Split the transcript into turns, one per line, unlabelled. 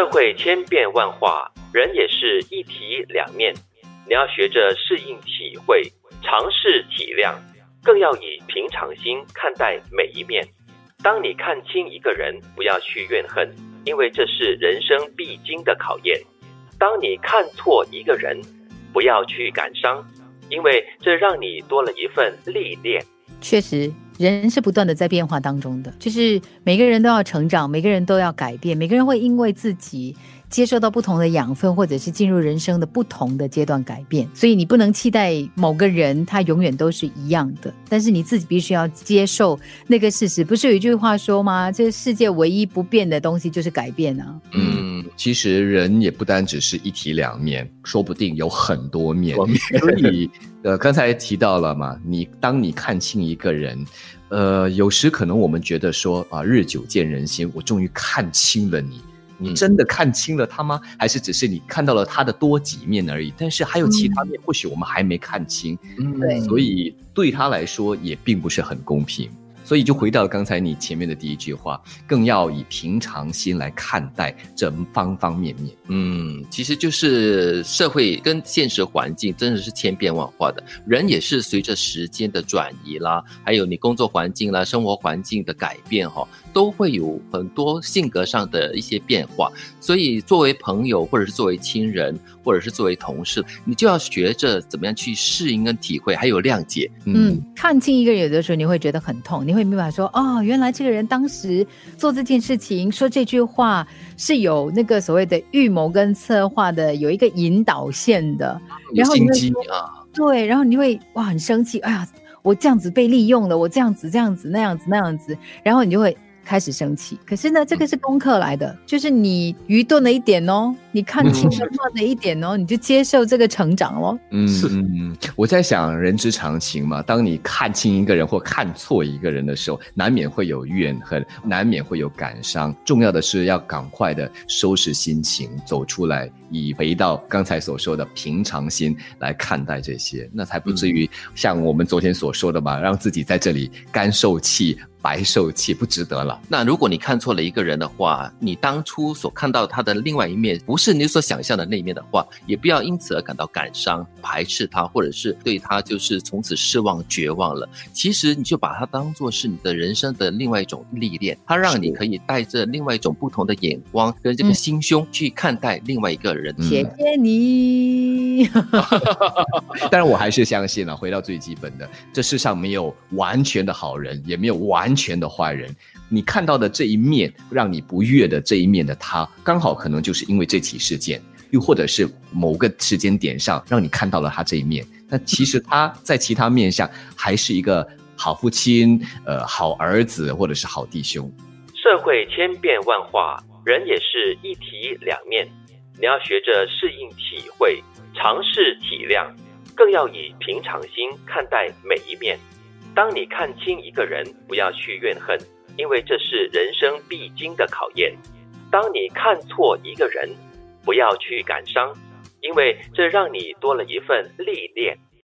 社会千变万化，人也是一体两面。你要学着适应、体会、尝试体谅，更要以平常心看待每一面。当你看清一个人，不要去怨恨，因为这是人生必经的考验；当你看错一个人，不要去感伤，因为这让你多了一份历练。
确实。人是不断的在变化当中的，就是每个人都要成长，每个人都要改变，每个人会因为自己接受到不同的养分，或者是进入人生的不同的阶段改变。所以你不能期待某个人他永远都是一样的，但是你自己必须要接受那个事实。不是有一句话说吗？这个世界唯一不变的东西就是改变啊。
嗯，其实人也不单只是一体两面，说不定有很多面。所以。呃，刚才提到了嘛，你当你看清一个人，呃，有时可能我们觉得说啊，日久见人心，我终于看清了你，你真的看清了他吗？还是只是你看到了他的多几面而已？但是还有其他面，或许我们还没看清，
对，
所以对他来说也并不是很公平。所以就回到刚才你前面的第一句话，更要以平常心来看待这方方面面。
嗯，其实就是社会跟现实环境真的是千变万化的，人也是随着时间的转移啦，还有你工作环境啦、生活环境的改变哈。都会有很多性格上的一些变化，所以作为朋友，或者是作为亲人，或者是作为同事，你就要学着怎么样去适应跟体会，还有谅解。
嗯，看清一个人，有的时候你会觉得很痛，你会明白说，哦，原来这个人当时做这件事情、说这句话是有那个所谓的预谋跟策划的，有一个引导线的。
然后你会啊，
对，然后你会哇很生气，哎呀，我这样子被利用了，我这样子这样子那样子那样子，然后你就会。开始生气，可是呢，这个是功课来的，就是你愚钝了一点哦，你看清了那一点哦，你就接受这个成长喽。
嗯，是，嗯，我在想，人之常情嘛，当你看清一个人或看错一个人的时候，难免会有怨恨，难免会有感伤。重要的是要赶快的收拾心情，走出来，以回到刚才所说的平常心来看待这些，那才不至于像我们昨天所说的吧，让自己在这里干受气。白受气不值得了。
那如果你看错了一个人的话，你当初所看到他的另外一面，不是你所想象的那一面的话，也不要因此而感到感伤、排斥他，或者是对他就是从此失望、绝望了。其实你就把它当做是你的人生的另外一种历练，它让你可以带着另外一种不同的眼光跟这个心胸去看待另外一个人。
谢谢你。
但是我还是相信了，回到最基本的，这世上没有完全的好人，也没有完。完全的坏人，你看到的这一面让你不悦的这一面的他，刚好可能就是因为这起事件，又或者是某个时间点上让你看到了他这一面。那其实他在其他面上还是一个好父亲、呃好儿子，或者是好弟兄。
社会千变万化，人也是一体两面。你要学着适应、体会、尝试体谅，更要以平常心看待每一面。当你看清一个人，不要去怨恨，因为这是人生必经的考验；当你看错一个人，不要去感伤，因为这让你多了一份历练。